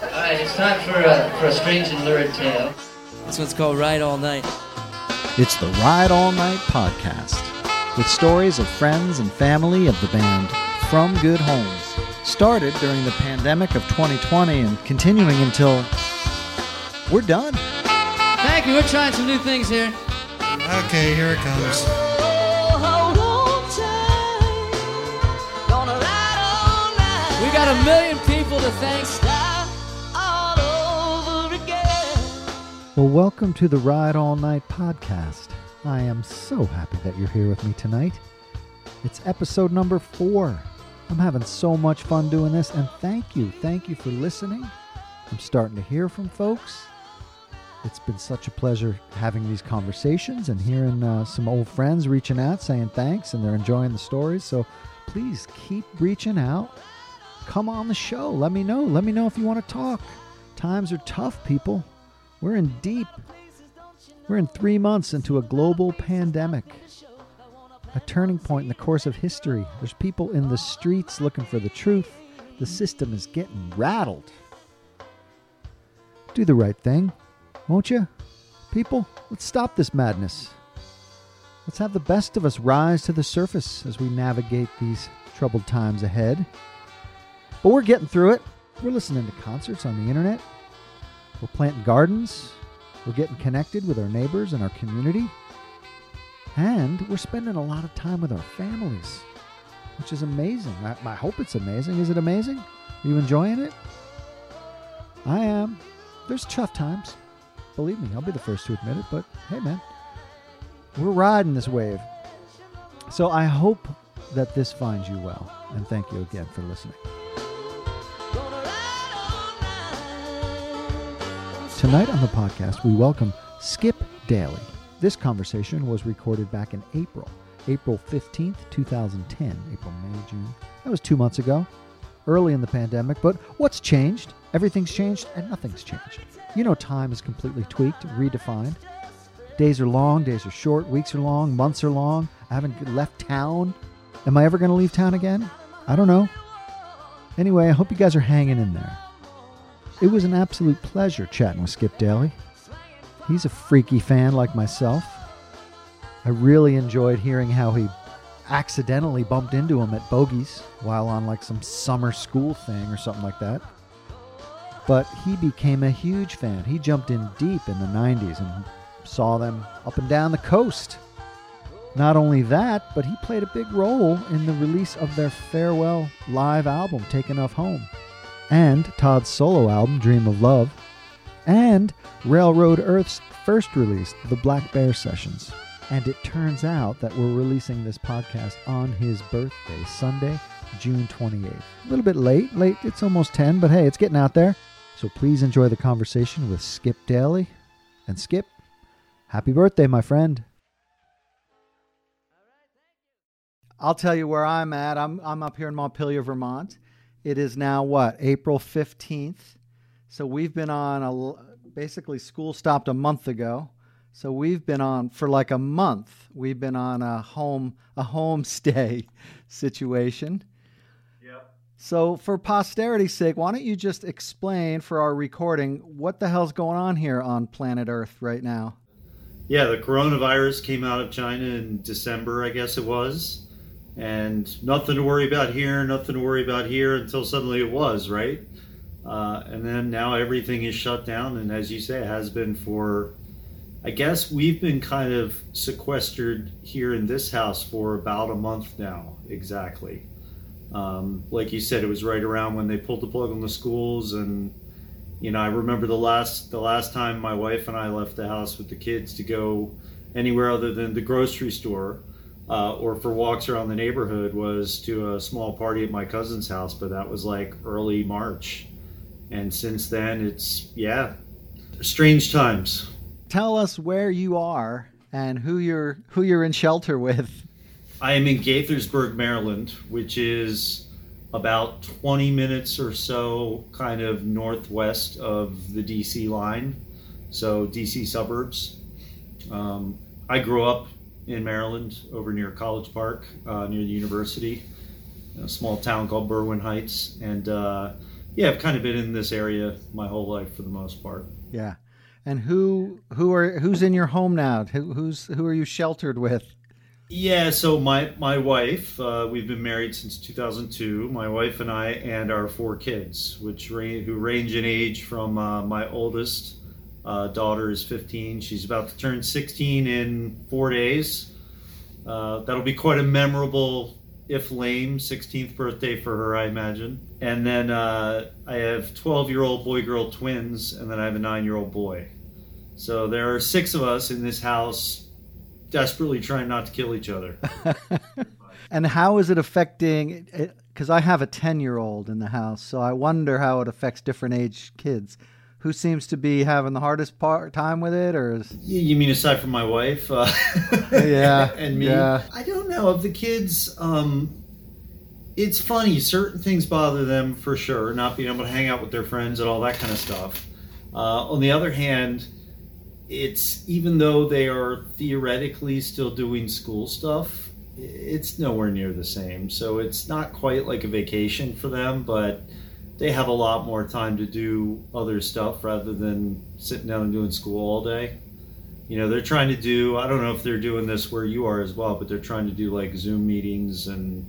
All right, it's time for a, for a strange and lurid tale. This one's called Ride All Night. It's the Ride All Night podcast with stories of friends and family of the band From Good Homes. Started during the pandemic of 2020 and continuing until we're done. Thank you. We're trying some new things here. Okay, here it comes. We got a million people to thank. Well, welcome to the Ride All Night podcast. I am so happy that you're here with me tonight. It's episode number four. I'm having so much fun doing this, and thank you. Thank you for listening. I'm starting to hear from folks. It's been such a pleasure having these conversations and hearing uh, some old friends reaching out saying thanks and they're enjoying the stories. So please keep reaching out. Come on the show. Let me know. Let me know if you want to talk. Times are tough, people. We're in deep. We're in three months into a global pandemic, a turning point in the course of history. There's people in the streets looking for the truth. The system is getting rattled. Do the right thing, won't you? People, let's stop this madness. Let's have the best of us rise to the surface as we navigate these troubled times ahead. But we're getting through it. We're listening to concerts on the internet. We're planting gardens. We're getting connected with our neighbors and our community. And we're spending a lot of time with our families, which is amazing. I, I hope it's amazing. Is it amazing? Are you enjoying it? I am. There's tough times. Believe me, I'll be the first to admit it, but hey, man, we're riding this wave. So I hope that this finds you well. And thank you again for listening. Tonight on the podcast, we welcome Skip Daly. This conversation was recorded back in April, April 15th, 2010. April, May, June. That was two months ago, early in the pandemic. But what's changed? Everything's changed and nothing's changed. You know, time is completely tweaked, redefined. Days are long, days are short, weeks are long, months are long. I haven't left town. Am I ever going to leave town again? I don't know. Anyway, I hope you guys are hanging in there. It was an absolute pleasure chatting with Skip Daly. He's a freaky fan like myself. I really enjoyed hearing how he accidentally bumped into him at Bogies while on like some summer school thing or something like that. But he became a huge fan. He jumped in deep in the 90s and saw them up and down the coast. Not only that, but he played a big role in the release of their farewell live album, Taken Off Home and Todd's solo album, Dream of Love, and Railroad Earth's first release, The Black Bear Sessions. And it turns out that we're releasing this podcast on his birthday, Sunday, June 28th. A little bit late, late, it's almost 10, but hey, it's getting out there. So please enjoy the conversation with Skip Daly. And Skip, happy birthday, my friend. I'll tell you where I'm at. I'm, I'm up here in Montpelier, Vermont. It is now what April fifteenth. So we've been on a basically school stopped a month ago. So we've been on for like a month. We've been on a home a homestay situation. Yep. So for posterity's sake, why don't you just explain for our recording what the hell's going on here on planet Earth right now? Yeah, the coronavirus came out of China in December, I guess it was. And nothing to worry about here, nothing to worry about here until suddenly it was, right? Uh, and then now everything is shut down. And as you say, it has been for, I guess we've been kind of sequestered here in this house for about a month now, exactly. Um, like you said, it was right around when they pulled the plug on the schools and you know, I remember the last the last time my wife and I left the house with the kids to go anywhere other than the grocery store uh, or for walks around the neighborhood was to a small party at my cousin's house, but that was like early March. And since then, it's yeah, strange times. Tell us where you are and who you're who you're in shelter with. I am in Gaithersburg, Maryland, which is about 20 minutes or so kind of northwest of the DC line, so DC suburbs. Um, I grew up in Maryland over near College Park, uh, near the university, a small town called Berwyn Heights. And, uh, yeah, I've kind of been in this area my whole life for the most part. Yeah. And who who are who's in your home now? Who, who's who are you sheltered with? Yeah, so my my wife, uh, we've been married since 2002. My wife and I, and our four kids, which ra- who range in age from uh, my oldest uh, daughter is 15. She's about to turn 16 in four days. Uh, that'll be quite a memorable, if lame, 16th birthday for her, I imagine. And then uh, I have 12 year old boy girl twins, and then I have a nine year old boy. So there are six of us in this house desperately trying not to kill each other. and how is it affecting? Because I have a 10 year old in the house, so I wonder how it affects different age kids. Who seems to be having the hardest part time with it, or is... you mean aside from my wife? Uh, yeah, and me. Yeah. I don't know of the kids. Um, it's funny. Certain things bother them for sure. Not being able to hang out with their friends and all that kind of stuff. Uh, on the other hand, it's even though they are theoretically still doing school stuff, it's nowhere near the same. So it's not quite like a vacation for them, but they have a lot more time to do other stuff rather than sitting down and doing school all day. You know, they're trying to do, I don't know if they're doing this where you are as well, but they're trying to do like Zoom meetings and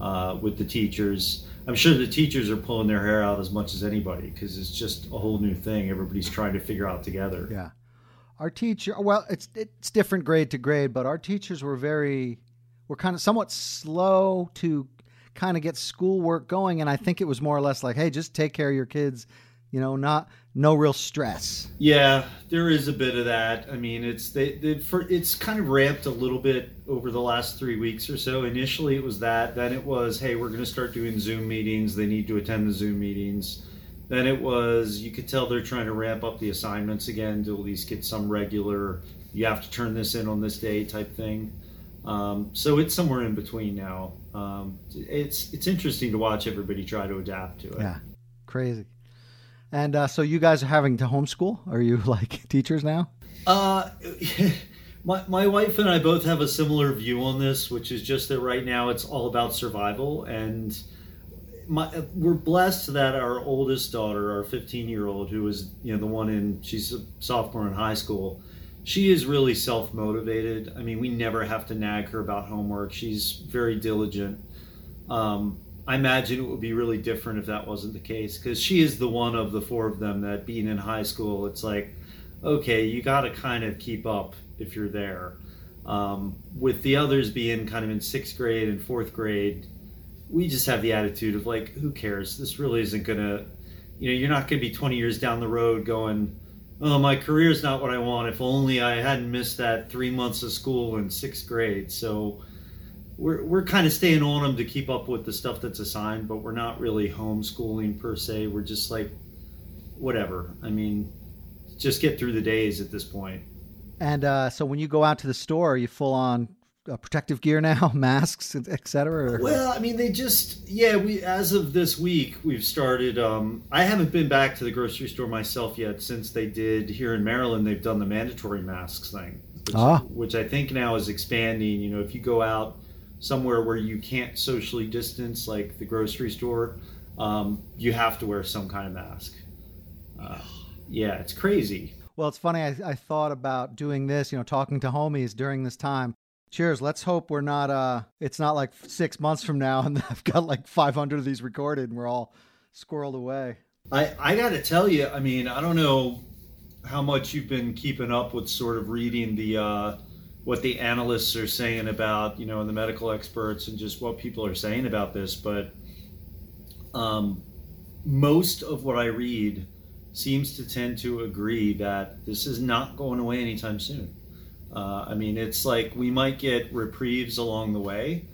uh, with the teachers. I'm sure the teachers are pulling their hair out as much as anybody because it's just a whole new thing. Everybody's trying to figure out together. Yeah our teacher well it's it's different grade to grade but our teachers were very were kind of somewhat slow to kind of get schoolwork going and i think it was more or less like hey just take care of your kids you know not no real stress yeah there is a bit of that i mean it's they, they for, it's kind of ramped a little bit over the last three weeks or so initially it was that then it was hey we're going to start doing zoom meetings they need to attend the zoom meetings then it was you could tell they're trying to ramp up the assignments again to at least get some regular. You have to turn this in on this day type thing. Um, so it's somewhere in between now. Um, it's it's interesting to watch everybody try to adapt to it. Yeah, crazy. And uh, so you guys are having to homeschool? Are you like teachers now? Uh, my my wife and I both have a similar view on this, which is just that right now it's all about survival and my, we're blessed that our oldest daughter, our 15 year old, who is you know the one in she's a sophomore in high school, she is really self motivated. I mean, we never have to nag her about homework. She's very diligent. Um, I imagine it would be really different if that wasn't the case because she is the one of the four of them that being in high school, it's like, okay, you got to kind of keep up if you're there. Um, with the others being kind of in sixth grade and fourth grade, we just have the attitude of like, who cares? This really isn't gonna, you know, you're not gonna be 20 years down the road going, oh, my career's not what I want. If only I hadn't missed that three months of school in sixth grade. So we're we're kind of staying on them to keep up with the stuff that's assigned, but we're not really homeschooling per se. We're just like, whatever. I mean, just get through the days at this point. And uh, so when you go out to the store, are you full on uh, protective gear now, masks, etc. Well, I mean, they just yeah. We as of this week, we've started. Um, I haven't been back to the grocery store myself yet since they did here in Maryland. They've done the mandatory masks thing, which, ah. which I think now is expanding. You know, if you go out somewhere where you can't socially distance, like the grocery store, um, you have to wear some kind of mask. Uh, yeah, it's crazy. Well, it's funny. I, I thought about doing this, you know, talking to homies during this time Cheers. Let's hope we're not uh it's not like 6 months from now and I've got like 500 of these recorded and we're all squirreled away. I I got to tell you, I mean, I don't know how much you've been keeping up with sort of reading the uh what the analysts are saying about, you know, the medical experts and just what people are saying about this, but um most of what I read seems to tend to agree that this is not going away anytime soon. Uh, I mean, it's like we might get reprieves along the way,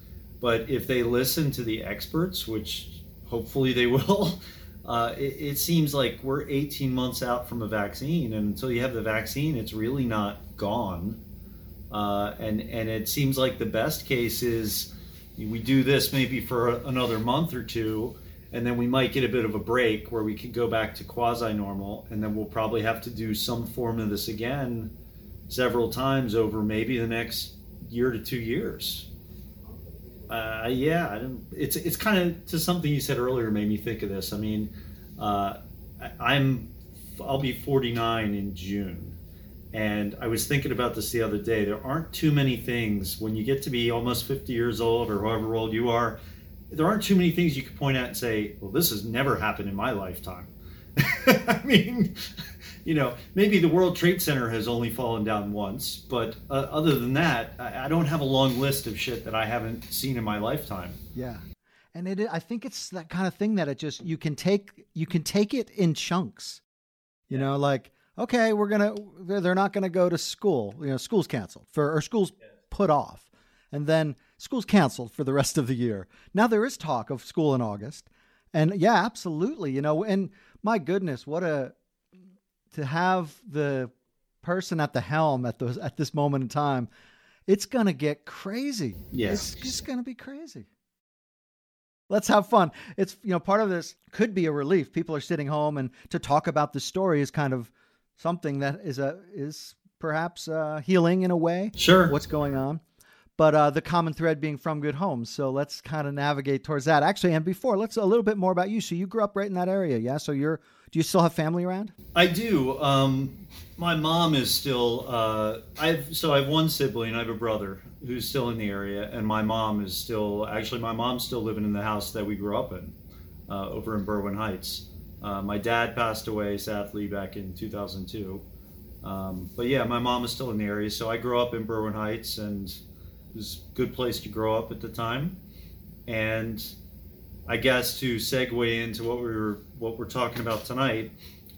but if they listen to the experts, which hopefully they will, uh, it, it, seems like we're 18 months out from a vaccine, and until you have the vaccine, it's really not gone. Uh, and and it seems like the best case is we do this maybe for another month or two, and then we might get a bit of a break where we could go back to quasi normal, and then we'll probably have to do some form of this again several times over maybe the next year to two years. Uh, yeah, it's it's kind of to something you said earlier made me think of this. I mean, Uh, I'm I'll be 49 in June, and I was thinking about this the other day. There aren't too many things when you get to be almost 50 years old or however old you are. There aren't too many things you could point at and say, "Well, this has never happened in my lifetime." I mean, you know, maybe the World Trade Center has only fallen down once, but uh, other than that, I, I don't have a long list of shit that I haven't seen in my lifetime. Yeah. And it, I think it's that kind of thing that it just you can take you can take it in chunks, you know, like okay, we're gonna they're not gonna go to school, you know, school's canceled for or school's put off, and then school's canceled for the rest of the year. Now there is talk of school in August, and yeah, absolutely, you know, and my goodness, what a to have the person at the helm at those at this moment in time, it's gonna get crazy. Yeah. It's just gonna be crazy. Let's have fun. It's you know, part of this could be a relief. People are sitting home and to talk about the story is kind of something that is a is perhaps uh, healing in a way. Sure. What's going on? But uh, the common thread being from good homes. So let's kind of navigate towards that. Actually, and before, let's a little bit more about you. So you grew up right in that area, yeah? So you're do you still have family around? I do. Um, my mom is still. Uh, I've so I have one sibling. I have a brother who's still in the area, and my mom is still. Actually, my mom's still living in the house that we grew up in, uh, over in Berwyn Heights. Uh, my dad passed away sadly back in 2002. Um, but yeah, my mom is still in the area, so I grew up in Berwyn Heights, and it was a good place to grow up at the time. And I guess to segue into what we were what we're talking about tonight,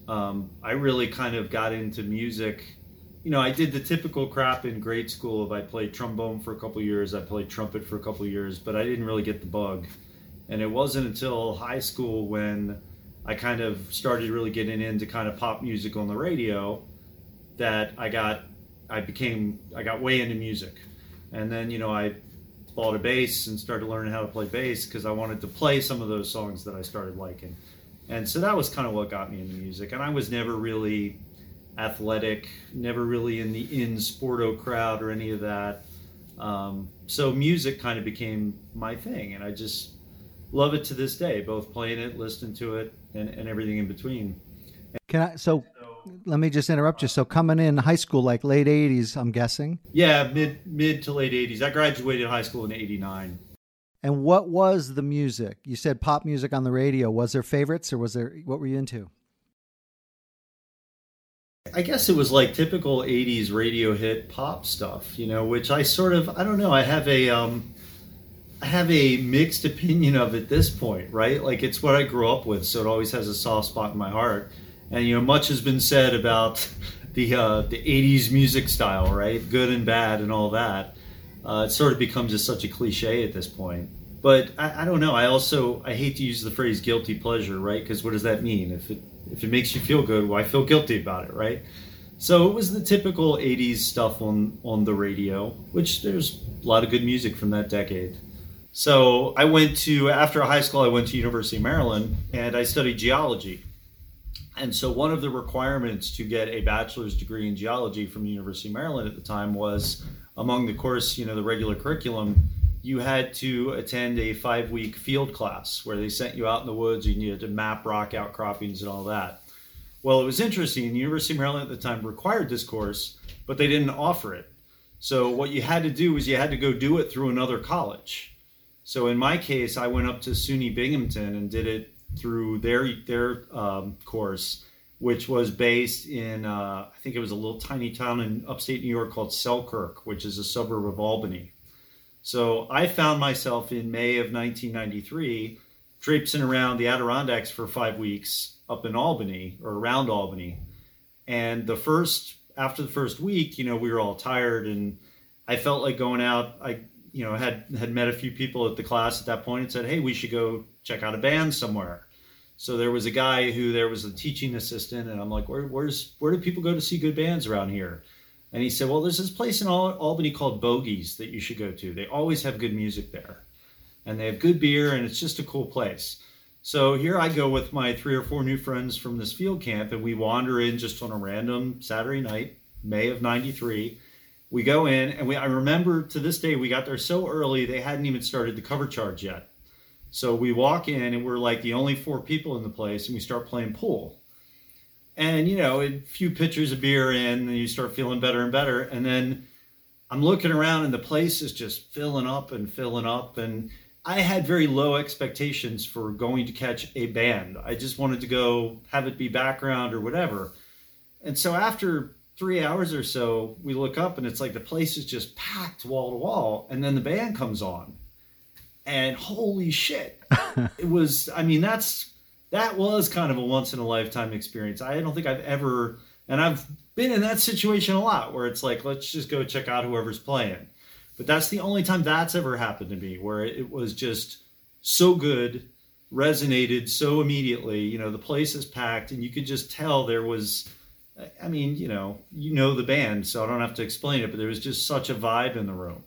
um, I really kind of got into music. You know, I did the typical crap in grade school of I played trombone for a couple years, I played trumpet for a couple years, but I didn't really get the bug. And it wasn't until high school when I kind of started really getting into kind of pop music on the radio that I got I became I got way into music. And then, you know, I bought a bass and started learning how to play bass because I wanted to play some of those songs that I started liking. And so that was kind of what got me into music. And I was never really athletic, never really in the in sporto crowd or any of that. Um, so music kind of became my thing, and I just love it to this day, both playing it, listening to it, and, and everything in between. Can I so let me just interrupt you. So coming in high school, like late '80s, I'm guessing. Yeah, mid mid to late '80s. I graduated high school in '89. And what was the music? You said pop music on the radio. Was there favorites, or was there what were you into? I guess it was like typical '80s radio hit pop stuff, you know, which I sort of I don't know. I have a um, I have a mixed opinion of at this point, right? Like it's what I grew up with, so it always has a soft spot in my heart. And you know, much has been said about the uh, the '80s music style, right? Good and bad, and all that. Uh, it sort of becomes just such a cliche at this point. But I, I don't know. I also I hate to use the phrase guilty pleasure, right? Because what does that mean? If it if it makes you feel good, well, I feel guilty about it, right? So it was the typical '80s stuff on on the radio, which there's a lot of good music from that decade. So I went to after high school, I went to University of Maryland and I studied geology. And so one of the requirements to get a bachelor's degree in geology from the University of Maryland at the time was among the course, you know, the regular curriculum, you had to attend a five week field class where they sent you out in the woods you had to map rock outcroppings and all that. Well, it was interesting. The University of Maryland at the time required this course, but they didn't offer it. So what you had to do was you had to go do it through another college. So in my case, I went up to SUNY Binghamton and did it through their their um, course, which was based in uh, I think it was a little tiny town in upstate New York called Selkirk, which is a suburb of Albany. So I found myself in May of 1993 traipsing around the Adirondacks for five weeks up in Albany or around Albany. And the first, after the first week, you know, we were all tired and I felt like going out. I, you know, had, had met a few people at the class at that point and said, Hey, we should go check out a band somewhere. So there was a guy who there was a teaching assistant and I'm like, where, where's, where do people go to see good bands around here? And he said, Well, there's this place in Albany called Bogies that you should go to. They always have good music there. And they have good beer, and it's just a cool place. So here I go with my three or four new friends from this field camp, and we wander in just on a random Saturday night, May of 93. We go in, and we, I remember to this day, we got there so early, they hadn't even started the cover charge yet. So we walk in and we're like the only four people in the place, and we start playing pool. And you know, a few pitchers of beer in, and you start feeling better and better. And then I'm looking around, and the place is just filling up and filling up. And I had very low expectations for going to catch a band. I just wanted to go have it be background or whatever. And so after three hours or so, we look up and it's like the place is just packed wall to wall. And then the band comes on. And holy shit. it was, I mean, that's, that was kind of a once in a lifetime experience. I don't think I've ever, and I've been in that situation a lot where it's like, let's just go check out whoever's playing. But that's the only time that's ever happened to me where it was just so good, resonated so immediately. You know, the place is packed and you could just tell there was, I mean, you know, you know the band, so I don't have to explain it, but there was just such a vibe in the room.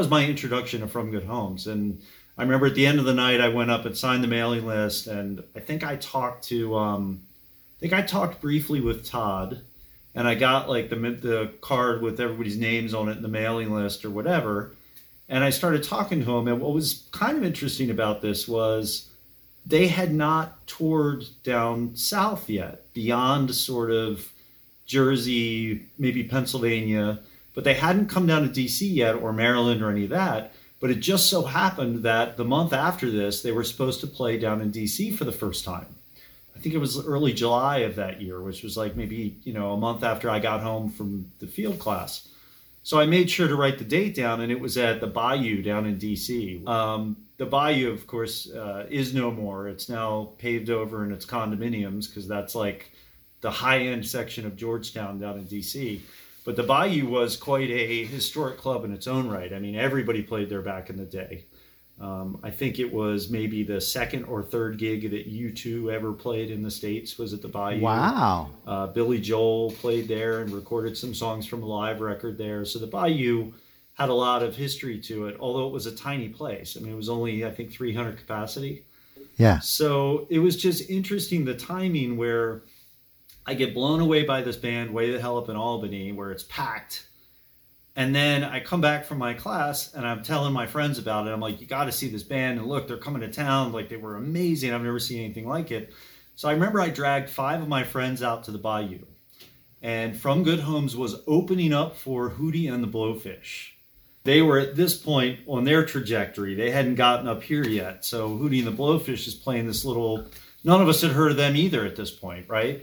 Was my introduction to From Good Homes. And I remember at the end of the night, I went up and signed the mailing list. And I think I talked to, um, I think I talked briefly with Todd. And I got like the the card with everybody's names on it in the mailing list or whatever. And I started talking to him. And what was kind of interesting about this was they had not toured down south yet, beyond sort of Jersey, maybe Pennsylvania, but they hadn't come down to DC yet or Maryland or any of that. But it just so happened that the month after this, they were supposed to play down in DC for the first time. I think it was early July of that year, which was like maybe, you know, a month after I got home from the field class. So I made sure to write the date down, and it was at the Bayou down in DC. Um, the Bayou, of course, uh, is no more. It's now paved over and it's condominiums because that's like the high end section of Georgetown down in DC. But the Bayou was quite a historic club in its own right. I mean, everybody played there back in the day. Um, I think it was maybe the second or third gig that U2 ever played in the States was at the Bayou. Wow. Uh, Billy Joel played there and recorded some songs from a live record there. So the Bayou had a lot of history to it, although it was a tiny place. I mean, it was only, I think, 300 capacity. Yeah. So it was just interesting the timing where I get blown away by this band way the hell up in Albany where it's packed. And then I come back from my class and I'm telling my friends about it. I'm like, you got to see this band. And look, they're coming to town. Like, they were amazing. I've never seen anything like it. So I remember I dragged five of my friends out to the bayou. And From Good Homes was opening up for Hootie and the Blowfish. They were at this point on their trajectory. They hadn't gotten up here yet. So Hootie and the Blowfish is playing this little, none of us had heard of them either at this point, right?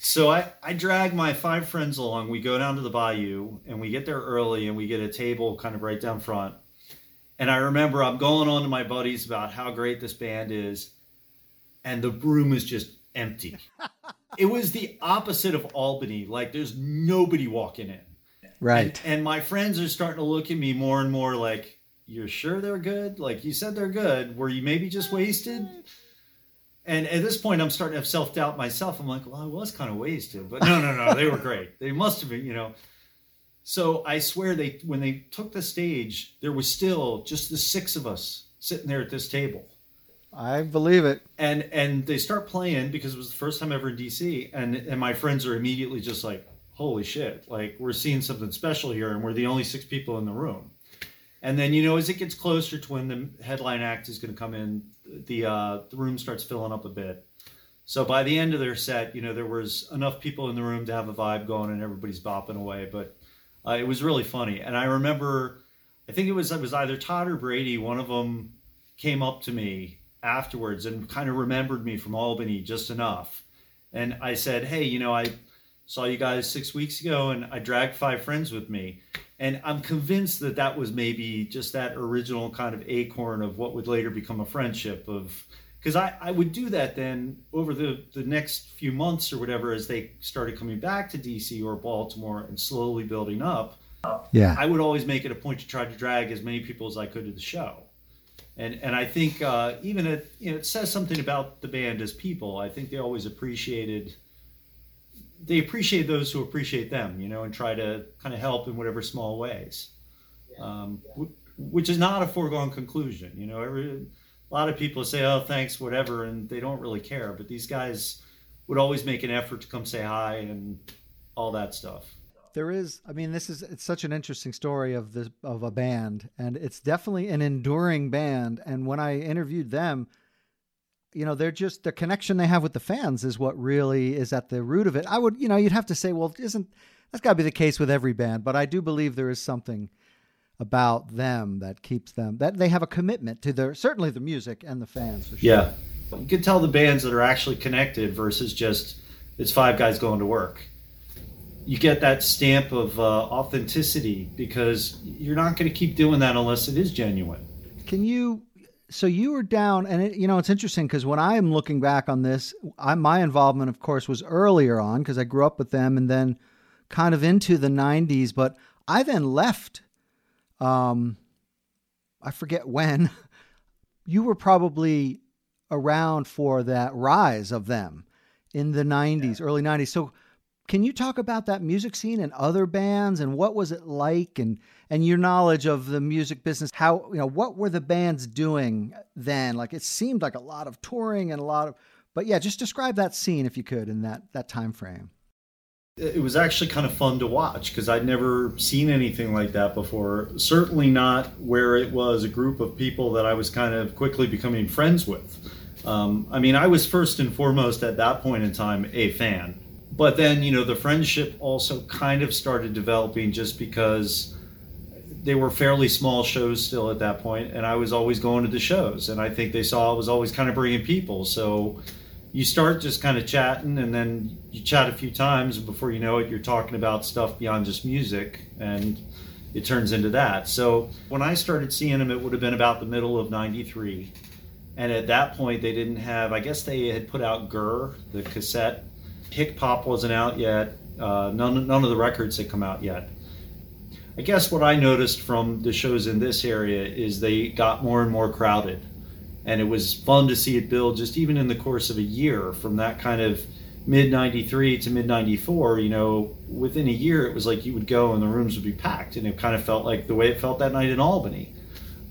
So I, I drag my five friends along. We go down to the bayou and we get there early and we get a table kind of right down front. And I remember I'm going on to my buddies about how great this band is, and the room is just empty. it was the opposite of Albany. Like there's nobody walking in. Right. And, and my friends are starting to look at me more and more like, You're sure they're good? Like you said they're good. Were you maybe just wasted? And at this point, I'm starting to have self doubt myself. I'm like, well, I was kind of wasted, but no, no, no, they were great. They must have been, you know. So I swear, they when they took the stage, there was still just the six of us sitting there at this table, I believe it. and and they start playing because it was the first time ever in DC, and and my friends are immediately just like, holy shit, like we're seeing something special here, and we're the only six people in the room. And then you know, as it gets closer to when the headline act is going to come in, the uh, the room starts filling up a bit. So by the end of their set, you know, there was enough people in the room to have a vibe going, and everybody's bopping away. But uh, it was really funny, and I remember, I think it was it was either Todd or Brady. One of them came up to me afterwards and kind of remembered me from Albany just enough, and I said, "Hey, you know, I saw you guys six weeks ago, and I dragged five friends with me." And I'm convinced that that was maybe just that original kind of acorn of what would later become a friendship of because I, I would do that then over the, the next few months or whatever as they started coming back to DC or Baltimore and slowly building up. Yeah. I would always make it a point to try to drag as many people as I could to the show. And and I think uh, even it you know it says something about the band as people. I think they always appreciated they appreciate those who appreciate them, you know, and try to kind of help in whatever small ways. Um, w- which is not a foregone conclusion, you know. Every, a lot of people say, "Oh, thanks, whatever," and they don't really care. But these guys would always make an effort to come say hi and all that stuff. There is, I mean, this is it's such an interesting story of this of a band, and it's definitely an enduring band. And when I interviewed them, you know, they're just the connection they have with the fans is what really is at the root of it. I would, you know, you'd have to say, well, isn't that's got to be the case with every band? But I do believe there is something about them that keeps them that they have a commitment to their certainly the music and the fans. For sure. Yeah, you can tell the bands that are actually connected versus just it's five guys going to work. You get that stamp of uh, authenticity because you're not going to keep doing that unless it is genuine. Can you? So you were down, and it, you know it's interesting because when I am looking back on this, I, my involvement, of course, was earlier on because I grew up with them, and then kind of into the '90s. But I then left. Um, I forget when. You were probably around for that rise of them in the '90s, early '90s. So can you talk about that music scene and other bands and what was it like and and your knowledge of the music business how you know what were the bands doing then like it seemed like a lot of touring and a lot of but yeah just describe that scene if you could in that that time frame It was actually kind of fun to watch because I'd never seen anything like that before. Certainly not where it was a group of people that I was kind of quickly becoming friends with. Um, I mean, I was first and foremost at that point in time a fan. But then, you know, the friendship also kind of started developing just because they were fairly small shows still at that point, and I was always going to the shows, and I think they saw I was always kind of bringing people. So you start just kind of chatting, and then you chat a few times, and before you know it, you're talking about stuff beyond just music, and it turns into that. So when I started seeing them, it would have been about the middle of '93, and at that point, they didn't have. I guess they had put out Gurr, the cassette. Hick Pop wasn't out yet. Uh, none, none of the records had come out yet. I guess what I noticed from the shows in this area is they got more and more crowded. And it was fun to see it build just even in the course of a year from that kind of mid 93 to mid 94. You know, within a year, it was like you would go and the rooms would be packed. And it kind of felt like the way it felt that night in Albany.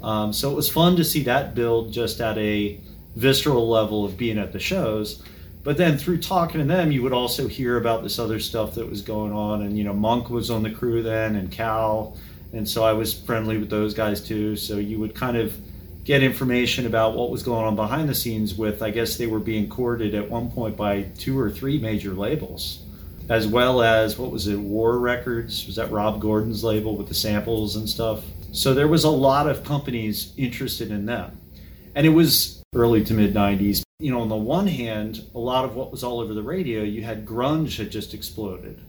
Um, so it was fun to see that build just at a visceral level of being at the shows. But then through talking to them, you would also hear about this other stuff that was going on. And, you know, Monk was on the crew then and Cal. And so I was friendly with those guys too. So you would kind of get information about what was going on behind the scenes with, I guess they were being courted at one point by two or three major labels, as well as what was it, War Records? Was that Rob Gordon's label with the samples and stuff? So there was a lot of companies interested in them. And it was early to mid 90s you know, on the one hand, a lot of what was all over the radio, you had grunge had just exploded.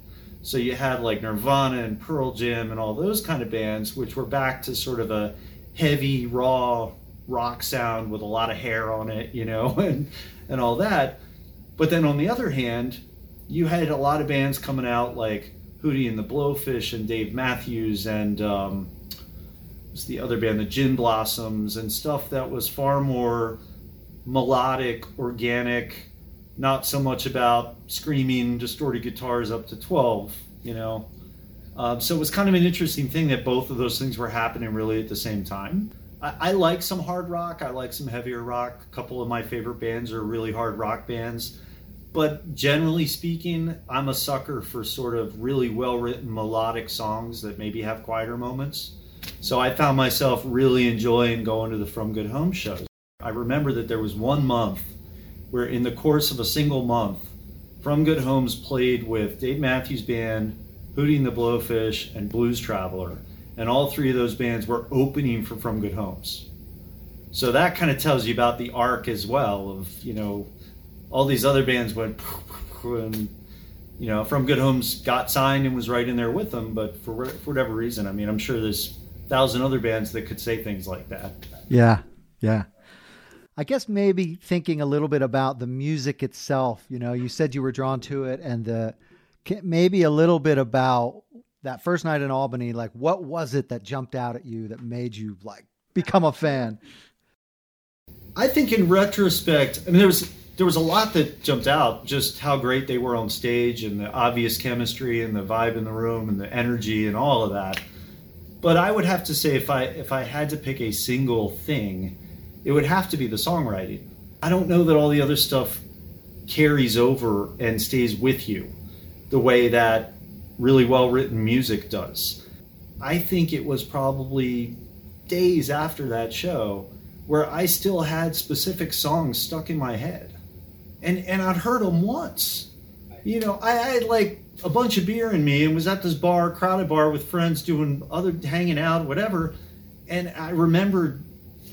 So you had like Nirvana and Pearl Jam and all those kind of bands, which were back to sort of a heavy, raw rock sound with a lot of hair on it, you know, and and all that. But then on the other hand, you had a lot of bands coming out like Hootie and the Blowfish and Dave Matthews and um, was the other band, the Gin Blossoms, and stuff that was far more melodic, organic, not so much about screaming distorted guitars up to 12, you know. Um, so it was kind of an interesting thing that both of those things were happening really at the same time. I, I, like some hard rock, I like some heavier rock. A couple of my favorite bands are really hard rock bands. But generally speaking, I'm a sucker for sort of really well written melodic songs that maybe have quieter moments. So I found myself really enjoying going to the From Good Home shows. I remember that there was one month where, in the course of a single month, From Good Homes played with Dave Matthews Band, Hootie and the Blowfish, and Blues Traveler. And all three of those bands were opening for From Good Homes. So that kind of tells you about the arc as well of, you know, all these other bands went and, you know, From Good Homes got signed and was right in there with them. But for, for whatever reason, I mean, I'm sure there's a thousand other bands that could say things like that. Yeah. Yeah. I guess maybe thinking a little bit about the music itself. You know, you said you were drawn to it, and the maybe a little bit about that first night in Albany. Like, what was it that jumped out at you that made you like become a fan? I think in retrospect, I mean, there was there was a lot that jumped out. Just how great they were on stage, and the obvious chemistry, and the vibe in the room, and the energy, and all of that. But I would have to say, if I if I had to pick a single thing it would have to be the songwriting. I don't know that all the other stuff carries over and stays with you the way that really well written music does. I think it was probably days after that show where I still had specific songs stuck in my head. And and I'd heard them once. You know, I, I had like a bunch of beer in me and was at this bar, crowded bar with friends doing other hanging out, whatever. And I remembered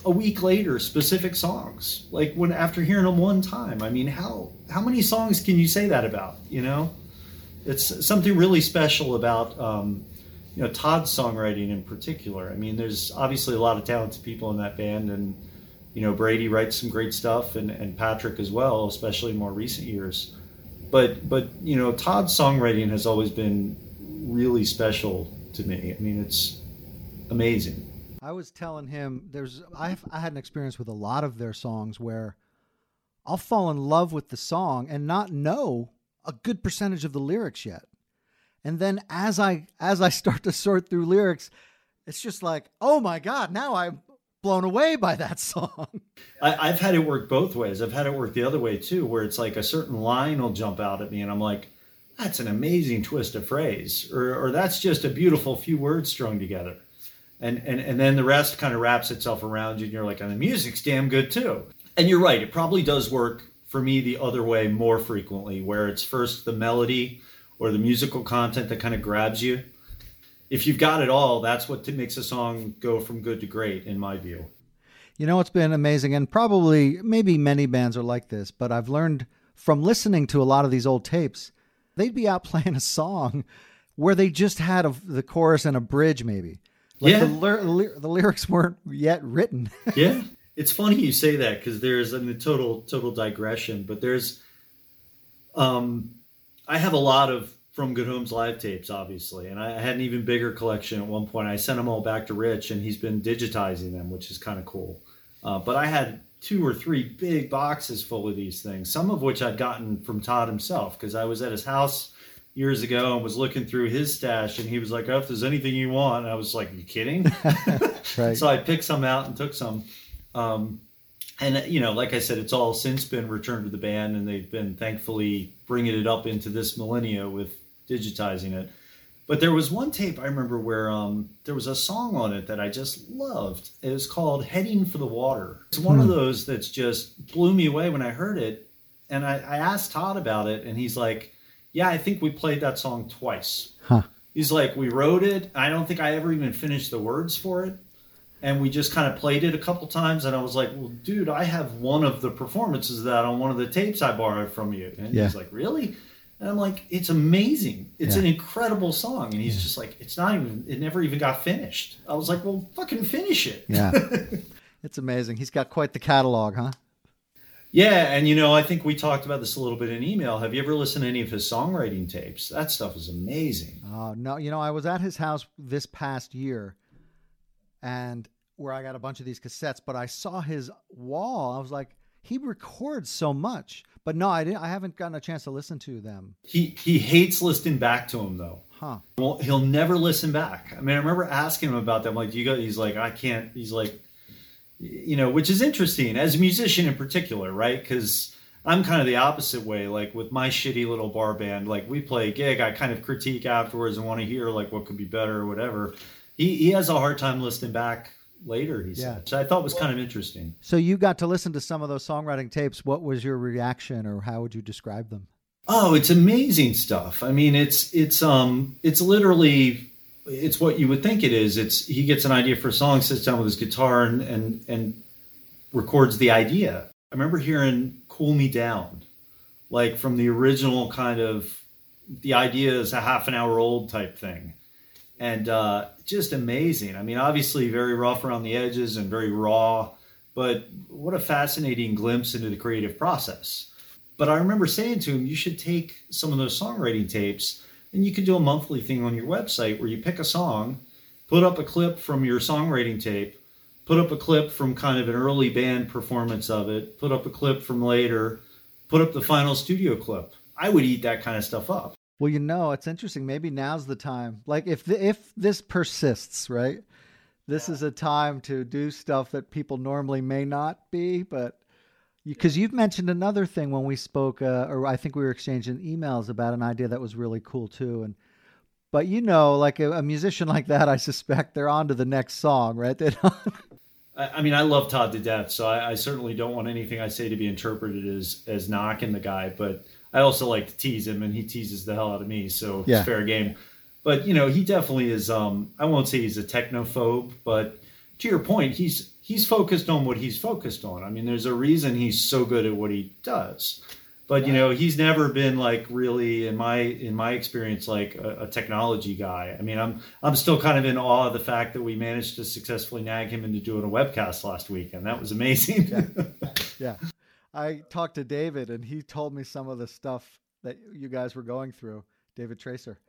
a week later specific songs. Like when after hearing them one time i mean how how many songs can you say that about you know? It's something really special about um, you know todd's songwriting in particular. I mean there's obviously a lot of talented people in that band and you know brady writes some great stuff and, and patrick as well especially in more recent years. But but you know todd's songwriting has always been really special to me. I mean it's amazing I was telling him there's i I had an experience with a lot of their songs where I'll fall in love with the song and not know a good percentage of the lyrics yet. And then as I as I start to sort through lyrics, it's just like, oh my god, now I'm blown away by that song. I, have had it work both ways. I've had it work the other way too, where it's like a certain line will jump out at me, and I'm like, that's an amazing twist of phrase, or or that's just a beautiful few words strung together and and and then the rest kind of wraps itself around you and you're like and the music's damn good too And you're right, it probably does work for me the other way more frequently, where it's first the melody or the musical content that kind of grabs you. If you've got it all, that's what makes a song go from good to great, in my view. You know, it's been amazing, and probably maybe many bands are like this, but I've learned from listening to a lot of these old tapes, they'd be out playing a song where they just had a, the chorus and a bridge, maybe. Like Yeah. the, ly- the lyrics weren't yet written. yeah it's funny you say that because there's I mean total total digression but there's um i have a lot of from good homes live tapes obviously and i had an even bigger collection at one point i sent them all back to rich and he's been digitizing them which is kind of cool uh, but i had two or three big boxes full of these things some of which i'd gotten from todd himself because i was at his house years ago and was looking through his stash and he was like oh if there's anything you want and i was like you kidding Right. so I picked some out and took some. Um, and you know, like I said, it's all since been returned to the band, and they've been thankfully bringing it up into this millennia with digitizing it. But there was one tape I remember where um, there was a song on it that I just loved. It was called "Heading for the Water." It's one of those that's just blew me away when I heard it. And I, I asked Todd about it, and he's like, "Yeah, I think we played that song twice." Huh. He's like, "We wrote it. I don't think I ever even finished the words for it." and we just kind of played it a couple times and i was like well dude i have one of the performances of that on one of the tapes i borrowed from you and Yeah. he's like really and i'm like it's amazing it's Yeah. an incredible song and he's just like it's not even it never even got finished i was like well fucking finish it Yeah. it's amazing. He's got quite the catalog, huh? Yeah and you know i think we talked about this a little bit in email have you ever listened to any of his songwriting tapes that stuff is amazing Uh, no, you know, I was at his house this past year, and where I got a bunch of these cassettes, but I saw his wall. I was like, he records so much, but no, I didn't. I haven't gotten a chance to listen to them. he he hates listening back to him though Huh? Well, he'll never listen back. I mean, I remember asking him about that. I'm like, "Do you go?" He's like, "I can't." He's like, you know, which is interesting as a musician in particular, right? Because I'm kind of the opposite way. Like with my shitty little bar band, like we play a gig, I kind of critique afterwards and want to hear like what could be better or whatever. He he has a hard time listening back later. He Yeah. said, which I thought was kind of interesting. So you got to listen to some of those songwriting tapes. What was your reaction, or how would you describe them? Oh, it's amazing stuff. I mean, it's it's um it's literally it's what you would think it is. It's he gets an idea for a song, sits down with his guitar and and and records the idea. I remember hearing "Cool Me Down," like from the original kind of the idea is a half an hour old type thing, and uh, just amazing. I mean, obviously very rough around the edges and very raw, but what a fascinating glimpse into the creative process. But I remember saying to him, you should take some of those songwriting tapes and you could do a monthly thing on your website where you pick a song, put up a clip from your songwriting tape, put up a clip from kind of an early band performance of it, put up a clip from later, put up the final studio clip. I would eat that kind of stuff up. Well, you know, it's interesting. Maybe now's the time. Like if the, if this persists, right? This is a time to do stuff that people normally may not be, but because you've mentioned another thing when we spoke, uh, or I think we were exchanging emails about an idea that was really cool too. And but you know, like a, a musician like that, I suspect they're on to the next song, right? They don't, I, I mean, I love Todd to death, so I, I certainly don't want anything I say to be interpreted as as knocking the guy. But I also like to tease him, and he teases the hell out of me, so Yeah. it's fair game. But you know, he definitely is. Um, I won't say he's a technophobe, but to your point, he's he's focused on what he's focused on. I mean, there's a reason he's so good at what he does. But you know, he's never been like really, in my in my experience, like a, a technology guy. I mean, I'm I'm still kind of in awe of the fact that we managed to successfully nag him into doing a webcast last week, and that was amazing. yeah. I talked to David, and he told me some of the stuff that you guys were going through, David Tracer.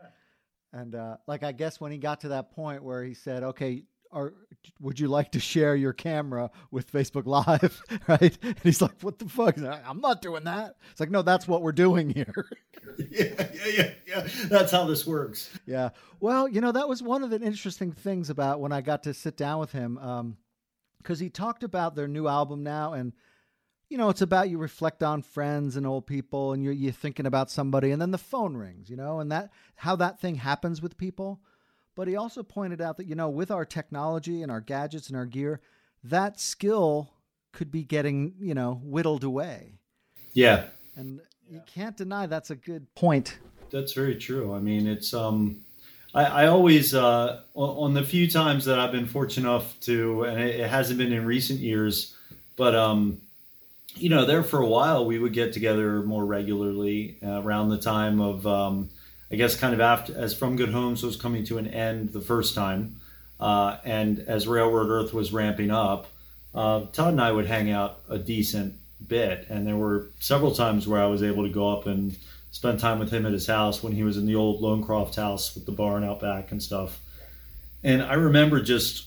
And uh, like, I guess when he got to that point where he said, "Okay, are, would you like to share your camera with Facebook Live?" right? And he's like, "What the fuck? Like, I'm not doing that." It's like, no, that's what we're doing here. yeah, yeah, yeah, yeah. That's how this works. Yeah. Well, you know, that was one of the interesting things about when I got to sit down with him, um, because he talked about their new album now, and you know, it's about you reflect on friends and old people, and you're you're thinking about somebody, and then the phone rings, you know, and that how that thing happens with people. But he also pointed out that you know, with our technology and our gadgets and our gear, that skill could be getting, you know, whittled away. Yeah, And you can't deny that's a good point. That's very true. I mean, it's um, I, I always uh, on, on the few times that I've been fortunate enough to, and it, it hasn't been in recent years, but um, you know, there for a while we would get together more regularly uh, around the time of, um, I guess, kind of after as From Good Homes was coming to an end the first time, uh, and as Railroad Earth was ramping up, uh, Todd and I would hang out a decent bit, and there were several times where I was able to go up and spend time with him at his house when he was in the old Lonecroft house with the barn out back and stuff. And I remember just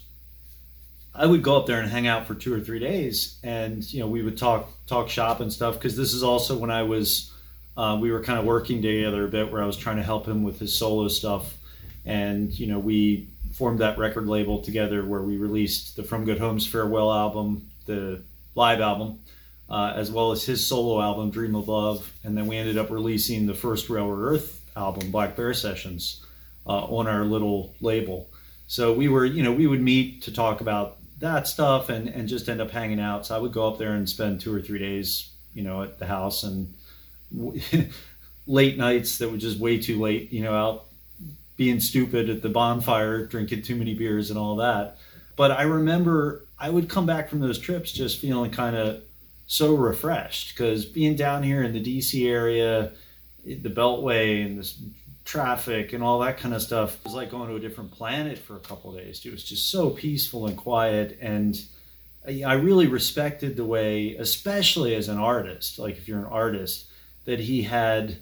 I would go up there and hang out for two or three days, and you know we would talk talk shop and stuff because this is also when I was uh, we were kind of working together a bit where I was trying to help him with his solo stuff, and you know we formed that record label together where we released the From Good Homes farewell album, the live album, uh, as well as his solo album Dream of Love, and then we ended up releasing the first Railroad Earth album Black Bear Sessions uh, on our little label. So we were, you know, we would meet to talk about that stuff and, and just end up hanging out. So I would go up there and spend two or three days, you know, at the house and late nights that were just way too late, you know, out being stupid at the bonfire, drinking too many beers and all that. But I remember I would come back from those trips just feeling kind of so refreshed because being down here in the DC area, the Beltway and this traffic and all that kind of stuff it was like going to a different planet for a couple days. It was just so peaceful and quiet and I really respected the way, especially as an artist, like if you're an artist, that he had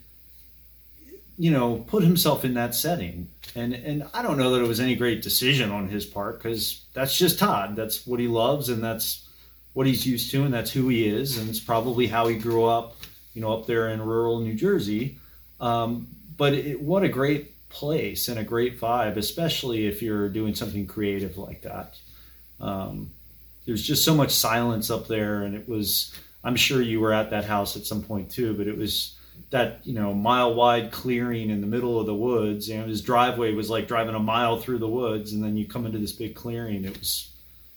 you know, put himself in that setting. And and I don't know that it was any great decision on his part because that's just Todd. That's what he loves and that's what he's used to and that's who he is and it's probably how he grew up, you know, up there in rural New Jersey. Um, but it, what a great place and a great vibe, especially if you're doing something creative like that. Um, there's just so much silence up there, and it was. I'm sure you were at that house at some point too, but it was that you know mile wide clearing in the middle of the woods. You know, his driveway was like driving a mile through the woods, and then you come into this big clearing. It was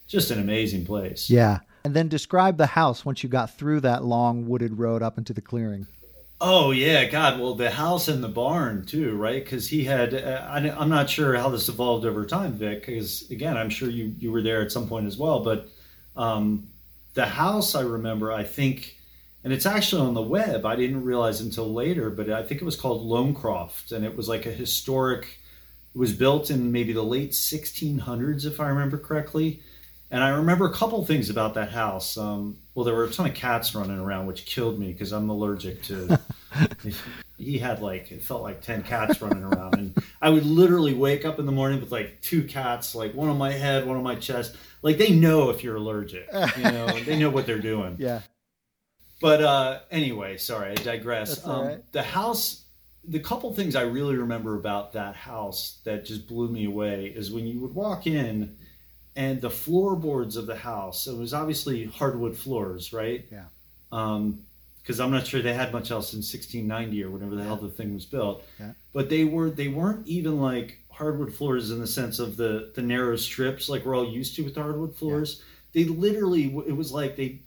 just an amazing place. Yeah. And then describe the house once you got through that long wooded road up into the clearing. Oh yeah, God. Well, the house and the barn too, right? Because he had. Uh, I, I'm not sure how this evolved over time, Vic. Because again, I'm sure you you were there at some point as well. But um, the house, I remember. I think, and it's actually on the web. I didn't realize until later, but I think it was called Lonecroft, and it was like a historic. It was built in maybe the late 1600s, if I remember correctly. And I remember a couple things about that house. Um, well, there were a ton of cats running around, which killed me because I'm allergic to. he had like it felt like ten cats running around, and I would literally wake up in the morning with like two cats, like one on my head, one on my chest. Like they know if you're allergic, you know, they know what they're doing. Yeah. But uh, anyway, sorry, I digress. Um, right. The house, the couple things I really remember about that house that just blew me away is when you would walk in and the floorboards of the house, it was obviously hardwood floors, right? Yeah. Um, because I'm not sure they had much else in 1690 or whenever the hell the thing was built. Yeah. But they were they weren't even like hardwood floors in the sense of the the narrow strips like we're all used to with hardwood floors. They literally it was like they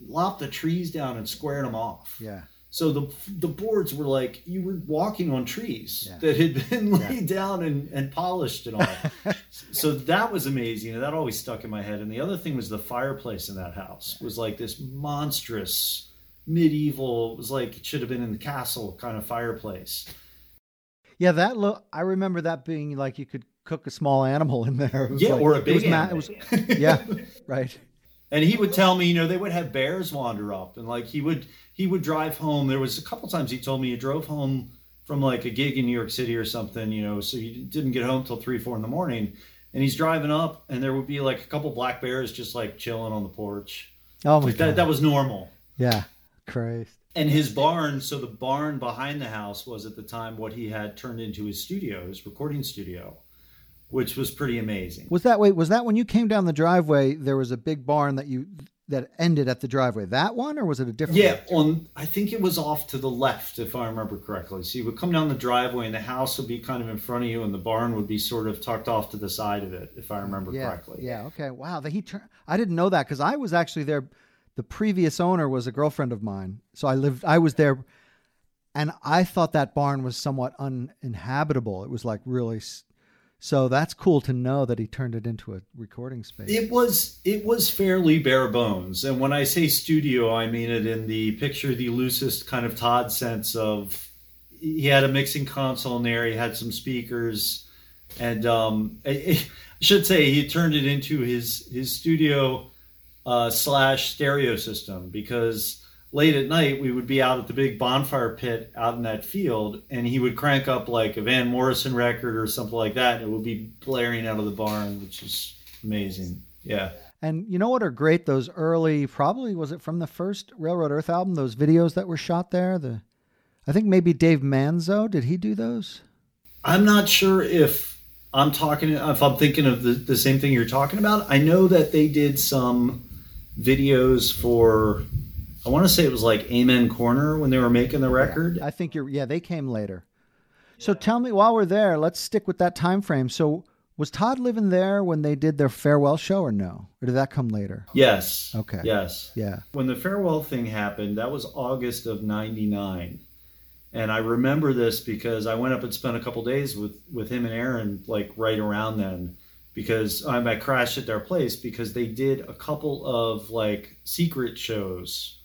lopped the trees down and squared them off. Yeah. So the the boards were like you were walking on trees Yeah. that had been Yeah. laid down and, and polished and all. so that was amazing. and That always stuck in my head. And the other thing was the fireplace in that house was like this monstrous medieval. It was like it should have been in the castle kind of fireplace. Yeah, that look. I remember that being like you could cook a small animal in there. Yeah, like- or a big animal. it was- yeah, right. And he would tell me, you know, they would have bears wander up, and like he would he would drive home. There was a couple times he told me he drove home from like a gig in New York City or something, you know, so he didn't get home till three four in the morning, and he's driving up, and there would be like a couple black bears just like chilling on the porch. Oh my Like god. that that was normal. yeah, Christ. And his barn, so the barn behind the house was at the time what he had turned into his studio, his recording studio, which was pretty amazing. Was that wait? Was that when you came down the driveway? There was a big barn that you that ended at the driveway. That one, or was it a different? Yeah, on I think it was off to the left, if I remember correctly. So you would come down the driveway, and the house would be kind of in front of you, and the barn would be sort of tucked off to the side of it, if I remember yeah, correctly. Yeah. Okay. Wow. The, he turned. I didn't know that because I was actually there. The previous owner was a girlfriend of mine. So I lived, I was there, and I thought that barn was somewhat uninhabitable. It was like really. So that's cool to know that he turned it into a recording space. It was it was fairly bare bones, and when I say studio, I mean it in the picture the loosest kind of Todd sense of. He had a mixing console in there. He had some speakers, and um, I, I should say he turned it into his his studio uh, slash stereo system because late at night we would be out at the big bonfire pit out in that field, and he would crank up like a Van Morrison record or something like that, and it would be blaring out of the barn, which is amazing. Yeah. And you know what are great? Those early, probably was it from the first Railroad Earth album? Those videos that were shot there. The, I think maybe Dave Manzo did he do those? I'm not sure if I'm talking if I'm thinking of the, the same thing you're talking about. I know that they did some videos for I want to say it was like Amen Corner when they were making the record. I think you're. Yeah, they came later. So tell me, while we're there, let's stick with that time frame. So was Todd living there when they did their farewell show, or no, or did that come later? Yes. Okay. Yes. Yeah. When the farewell thing happened, that was August of 99. And I remember this because I went up and spent a couple days with, with him and Aaron, like right around then, because um, I crashed at their place because they did a couple of like secret shows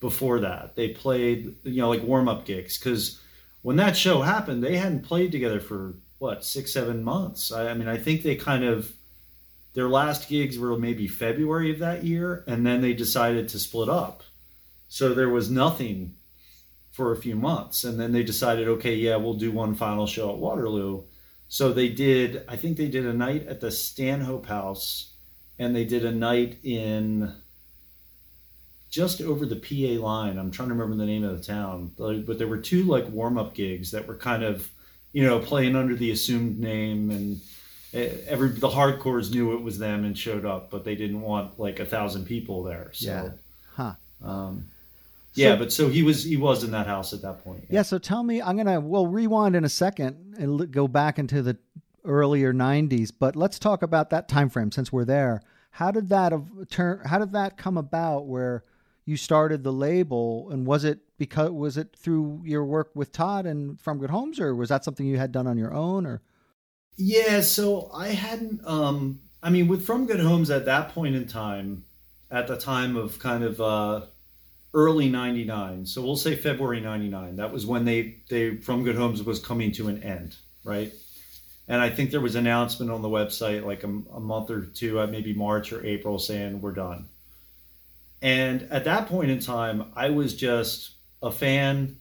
before that. They played, you know, like warm up gigs. Because when that show happened, they hadn't played together for what, six, seven months. I, I mean, I think they kind of, their last gigs were maybe February of that year, and then they decided to split up. So there was nothing for a few months, and then they decided, okay, yeah, we'll do one final show at Waterloo. So they did, I think they did a night at the Stanhope House, and they did a night in just over the PA line. I'm trying to remember the name of the town, but there were two like warm up gigs that were kind of, you know, playing under the assumed name and every the hardcores knew it was them and showed up, but they didn't want like a thousand people there. So, Yeah. Huh. um, yeah, So- but so he was he was in that house at that point. Yeah. So tell me, I'm gonna we'll rewind in a second and go back into the earlier '90s, but let's talk about that time frame since we're there. How did that of- turn? How did that come about? Where you started the label, and was it because was it through your work with Todd and From Good Homes, or was that something you had done on your own? Or Yeah, so I hadn't. Um, I mean, with From Good Homes at that point in time, at the time of kind of uh, early '99, so we'll say February '99. That was when they they From Good Homes was coming to an end, right? And I think there was an announcement on the website like a, a month or two, uh, maybe March or April, saying we're done. And at that point in time, I was just a fan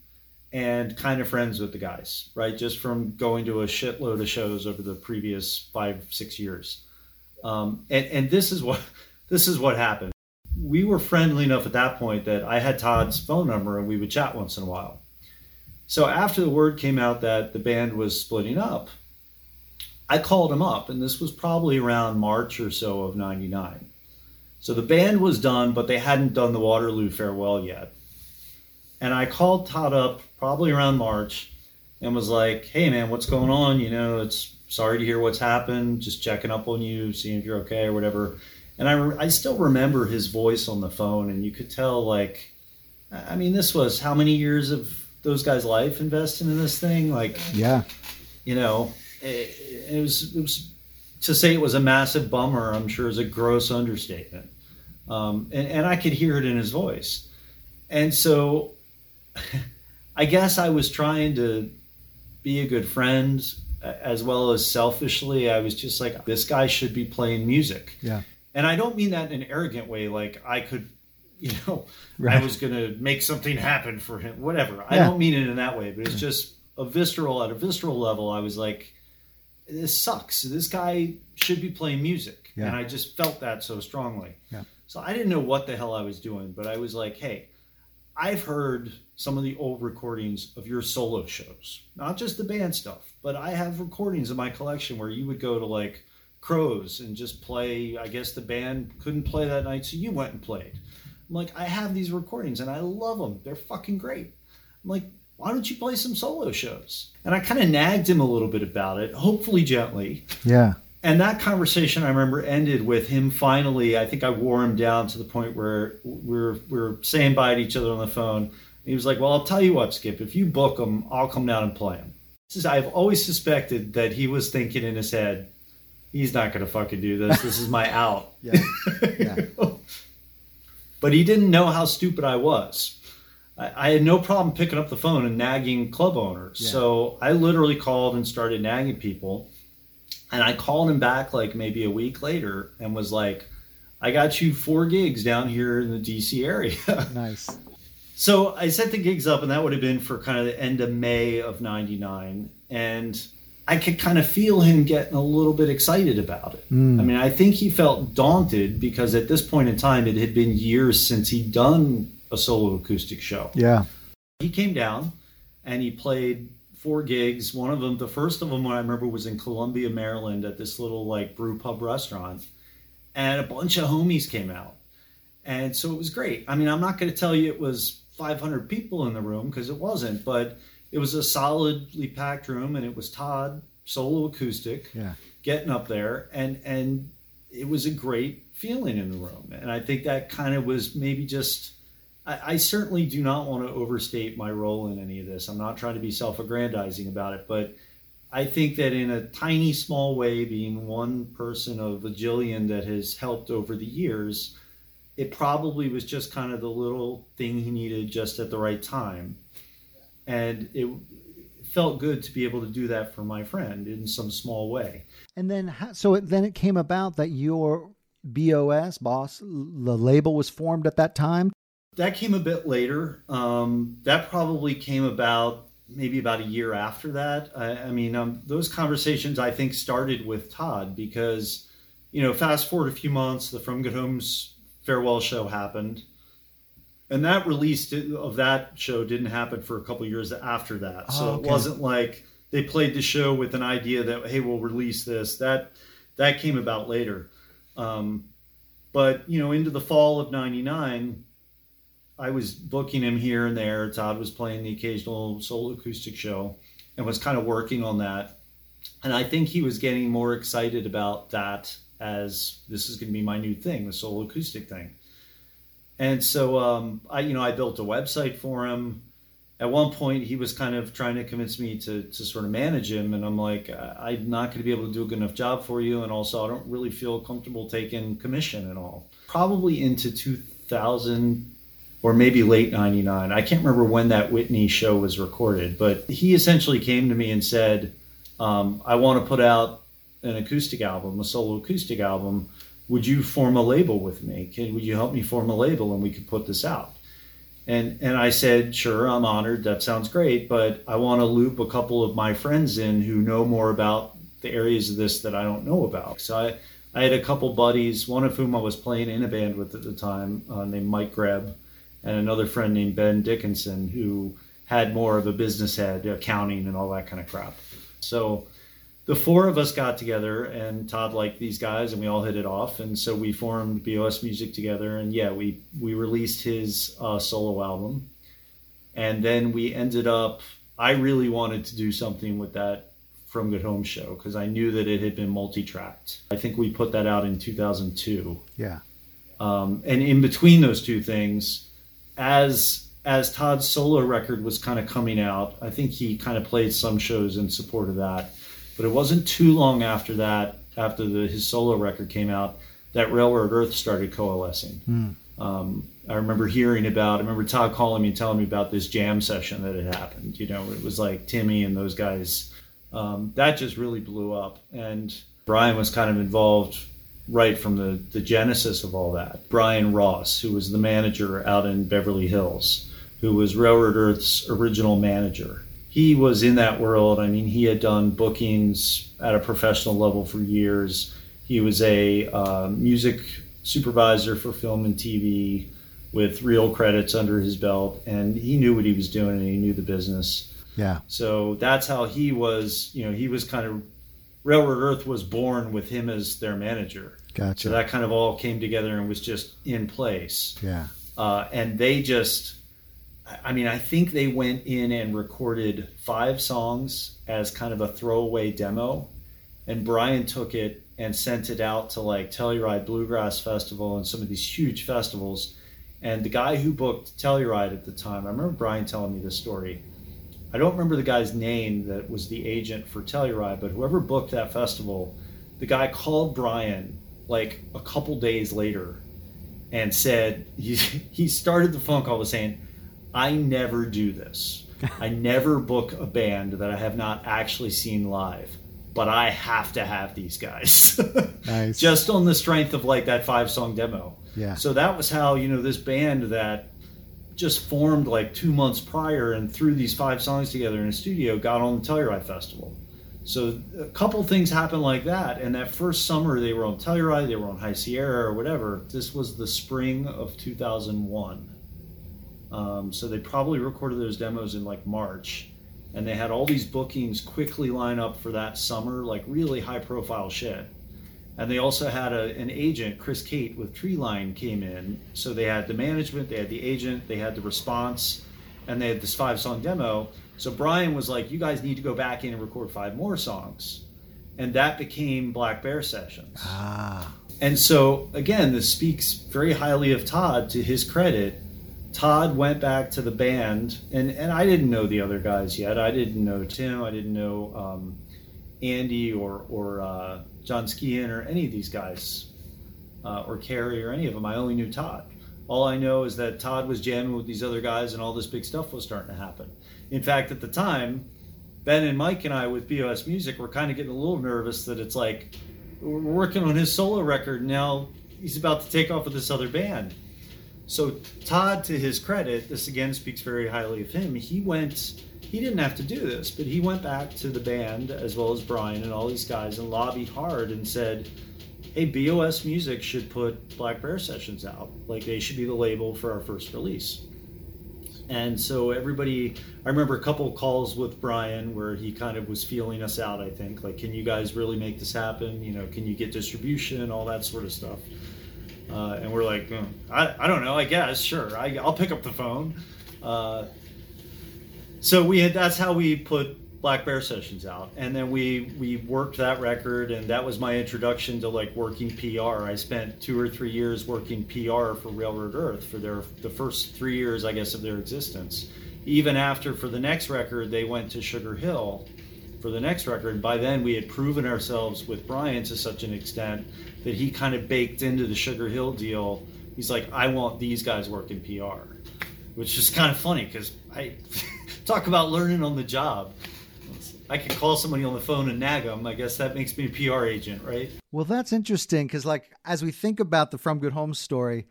and kind of friends with the guys, right? Just from going to a shitload of shows over the previous five, six years. Um, and, and this is what this is what happened. We were friendly enough at that point that I had Todd's phone number and we would chat once in a while. So after the word came out that the band was splitting up, I called him up, and this was probably around March or so of '99. So the band was done, but they hadn't done the Waterloo farewell yet. And I called Todd up probably around March and was like, hey man, what's going on? You know, it's sorry to hear what's happened, just checking up on you, seeing if you're okay or whatever. And I, I still remember his voice on the phone, and you could tell, like, I mean, this was how many years of those guys' life investing in this thing? Like, yeah, you know, it, it was it was to say it was a massive bummer. I'm sure is a gross understatement, um, and and I could hear it in his voice, and so I guess I was trying to be a good friend as well as selfishly. I was just like, this guy should be playing music, yeah, and I don't mean that in an arrogant way. Like I could. You know, I was going to make something happen for him, whatever. I don't mean it in that way, but it's just a visceral, at a visceral level, I was like, this sucks. This guy should be playing music. Yeah. And I just felt that so strongly. Yeah. So I didn't know what the hell I was doing, but I was like, hey, I've heard some of the old recordings of your solo shows, not just the band stuff, but I have recordings in my collection where you would go to like Crows and just play. I guess the band couldn't play that night, so you went and played. I'm like, I have these recordings and I love them. They're fucking great. I'm like, why don't you play some solo shows? And I kind of nagged him a little bit about it, hopefully gently. yeah, and that conversation I remember ended with him finally. I think I wore him down to the point where we're we're saying bye to each other on the phone. He was like, "Well, I'll tell you what, Skip. If you book him, I'll come down and play him." This is, I've always suspected that he was thinking in his head, "He's not going to fucking do this. This is my out." Yeah. Yeah. but he didn't know how stupid I was. I, I had no problem picking up the phone and nagging club owners. Yeah. So I literally called and started nagging people. And I called him back like maybe a week later and was like, I got you four gigs down here in the DC area. Nice. So I set the gigs up, and that would have been for kind of the end of May of '99, and I could kind of feel him getting a little bit excited about it. Hmm. I mean, I think he felt daunted because at this point in time, it had been years since he'd done a solo acoustic show. Yeah. He came down and he played four gigs. One of them, the first of them, what I remember was in Columbia, Maryland, at this little like brew pub restaurant, and a bunch of homies came out. And so it was great. I mean, I'm not going to tell you it was 500 people in the room because it wasn't, but it was a solidly packed room, and it was Todd solo acoustic Yeah. getting up there, and and it was a great feeling in the room. And I think that kind of was maybe just. I, I certainly do not want to overstate my role in any of this. I'm not trying to be self-aggrandizing about it, but I think that in a tiny, small way, being one person of a jillion that has helped over the years, it probably was just kind of the little thing he needed just at the right time. And it felt good to be able to do that for my friend in some small way. And then, so it, then it came about that your BOS boss, the label was formed at that time. That came a bit later. Um, that probably came about maybe about a year after that. I, I mean, um, those conversations I think started with Todd because, you know, fast forward a few months, the From Good Homes farewell show happened, and that release of that show didn't happen for a couple years after that. Oh, so okay. it wasn't like they played the show with an idea that hey, we'll release this. That that came about later. Um, but you know, into the fall of '99. I was booking him here and there. Todd was playing the occasional solo acoustic show and was kind of working on that. And I think he was getting more excited about that as this is going to be my new thing, the solo acoustic thing. And so um, I, you know, I built a website for him. At one point, he was kind of trying to convince me to, to sort of manage him, and I'm like, I'm not going to be able to do a good enough job for you, and also I don't really feel comfortable taking commission at all. Probably into 2000 or maybe late 99. I can't remember when that Whitney show was recorded, but he essentially came to me and said, um, I want to put out an acoustic album, a solo acoustic album. Would you form a label with me? Can, would you help me form a label and we could put this out? And, and I said, sure, I'm honored. That sounds great, but I want to loop a couple of my friends in who know more about the areas of this that I don't know about. So I, I had a couple buddies, one of whom I was playing in a band with at the time, uh, named Mike Greb and another friend named Ben Dickinson who had more of a business head, accounting and all that kind of crap. So the four of us got together and Todd liked these guys and we all hit it off and so we formed BOS Music together and yeah, we we released his uh, solo album. And then we ended up I really wanted to do something with that From Good Home show because I knew that it had been multi-tracked. I think we put that out in 2002. Yeah. Um, and in between those two things, as as Todd's solo record was kind of coming out, I think he kind of played some shows in support of that. But it wasn't too long after that, after the, his solo record came out, that Railroad Earth started coalescing. Um, I remember hearing about. I remember Todd calling me and telling me about this jam session that had happened. You know, it was like Timmy and those guys. Um, that just really blew up, and Brian was kind of involved right from the, the genesis of all that. Brian Ross, who was the manager out in Beverly Hills, who was Railroad Earth's original manager. He was in that world. I mean, he had done bookings at a professional level for years. He was a uh, music supervisor for film and TV with real credits under his belt, and he knew what he was doing and he knew the business. Yeah. So that's how he was, you know, he was kind of Railroad Earth was born with him as their manager. Gotcha. So that kind of all came together and was just in place. yeah. Uh, and they just, I mean, I think they went in and recorded five songs as kind of a throwaway demo. And Brian took it and sent it out to like Telluride Bluegrass Festival and some of these huge festivals. And the guy who booked Telluride at the time, I remember Brian telling me this story. I don't remember the guy's name that was the agent for Telluride, but whoever booked that festival, the guy called Brian like a couple days later and said he, he started the phone call with saying, "I never do this. I never book a band that I have not actually seen live, but I have to have these guys." Nice. Just on the strength of like that five song demo. Yeah. So that was how you know this band that just formed like two months prior and threw these five songs together in a studio got on the Telluride Festival. So a couple things happened like that, and that first summer they were on Telluride, they were on High Sierra or whatever. This was the spring of 2001. Um, so they probably recorded those demos in like March, and they had all these bookings quickly line up for that summer, like really high profile shit. And they also had a, an agent, Chris Kate with Treeline came in. So they had the management, they had the agent, they had the response, and they had this five song demo. So Brian was like, you guys need to go back in and record five more songs. And that became Black Bear Sessions. ah, And so, again, this speaks very highly of Todd to his credit. Todd went back to the band, and, and I didn't know the other guys yet. I didn't know Tim, I didn't know um, Andy or, or uh, John Skehan or any of these guys, uh, or Carey or any of them. I only knew Todd. All I know is that Todd was jamming with these other guys, and all this big stuff was starting to happen. In fact, at the time, Ben and Mike and I with BOS Music were kind of getting a little nervous that it's like we're working on his solo record now. He's about to take off with this other band. So Todd, to his credit, this again speaks very highly of him. He went. He didn't have to do this, but he went back to the band as well as Brian and all these guys and lobbied hard and said, "Hey, BOS Music should put Black Bear Sessions out. Like they should be the label for our first release." And so everybody, I remember a couple calls with Brian where he kind of was feeling us out. I think like, can you guys really make this happen? You know, can you get distribution, all that sort of stuff. Uh, and we're like, "Hmm, I, I don't know. I guess sure. I, I'll pick up the phone. Uh, so we had that's how we put Black Bear Sessions out, and then we we worked that record, and that was my introduction to like working PR. I spent two or three years working PR for Railroad Earth for their the first three years, I guess, of their existence. Even after for the next record, they went to Sugar Hill for the next record. By then, we had proven ourselves with Brian to such an extent that he kind of baked into the Sugar Hill deal. He's like, I want these guys working PR, which is kind of funny because I talk about learning on the job. I could call somebody on the phone and nag them. I guess that makes me a PR agent, right? Well, that's interesting because, like, as we think about the From Good Home story